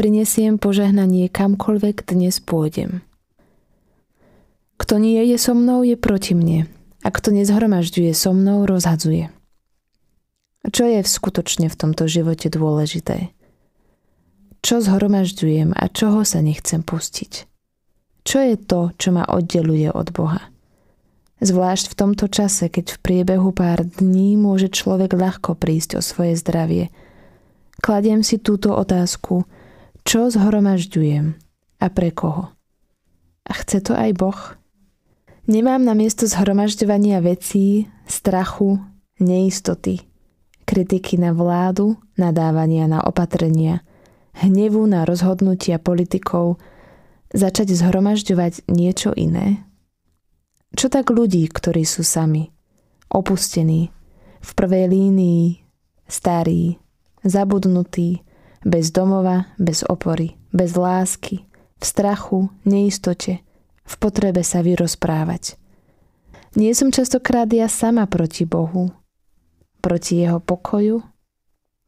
prinesiem požehnanie kamkoľvek dnes pôjdem. Kto nie je so mnou, je proti mne. A kto nezhromažďuje so mnou, rozhadzuje. Čo je skutočne v tomto živote dôležité? Čo zhromažďujem a čoho sa nechcem pustiť? Čo je to, čo ma oddeluje od Boha? Zvlášť v tomto čase, keď v priebehu pár dní môže človek ľahko prísť o svoje zdravie. Kladiem si túto otázku, čo zhromažďujem a pre koho? A chce to aj Boh? Nemám na miesto zhromažďovania vecí, strachu, neistoty, kritiky na vládu, nadávania na opatrenia, hnevu na rozhodnutia politikov, začať zhromažďovať niečo iné? Čo tak ľudí, ktorí sú sami, opustení, v prvej línii, starí, zabudnutí, bez domova, bez opory, bez lásky, v strachu, neistote – v potrebe sa vyrozprávať. Nie som častokrát ja sama proti Bohu, proti jeho pokoju,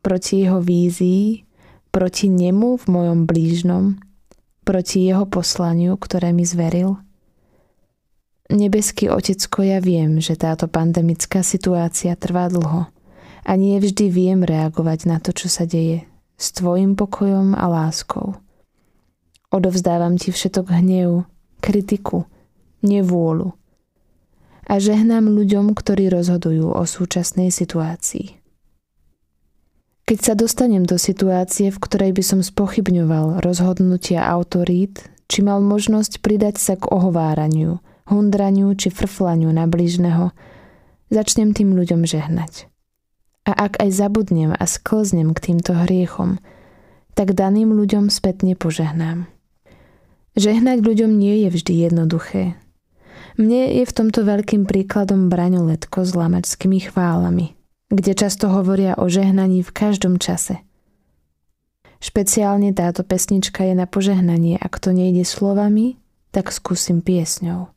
proti jeho vízii, proti nemu v mojom blížnom, proti jeho poslaniu, ktoré mi zveril. Nebeský Otecko, ja viem, že táto pandemická situácia trvá dlho a nie vždy viem reagovať na to, čo sa deje, s tvojim pokojom a láskou. Odovzdávam ti všetok hnev, kritiku, nevôľu. A žehnám ľuďom, ktorí rozhodujú o súčasnej situácii. Keď sa dostanem do situácie, v ktorej by som spochybňoval rozhodnutia autorít, či mal možnosť pridať sa k ohováraniu, hundraniu či frflaniu na blížneho, začnem tým ľuďom žehnať. A ak aj zabudnem a sklznem k týmto hriechom, tak daným ľuďom spätne požehnám. Žehnať ľuďom nie je vždy jednoduché. Mne je v tomto veľkým príkladom Braňo Letko s lamačskými chválami, kde často hovoria o žehnaní v každom čase. Špeciálne táto pesnička je na požehnanie, ak to nejde slovami, tak skúsim piesňou.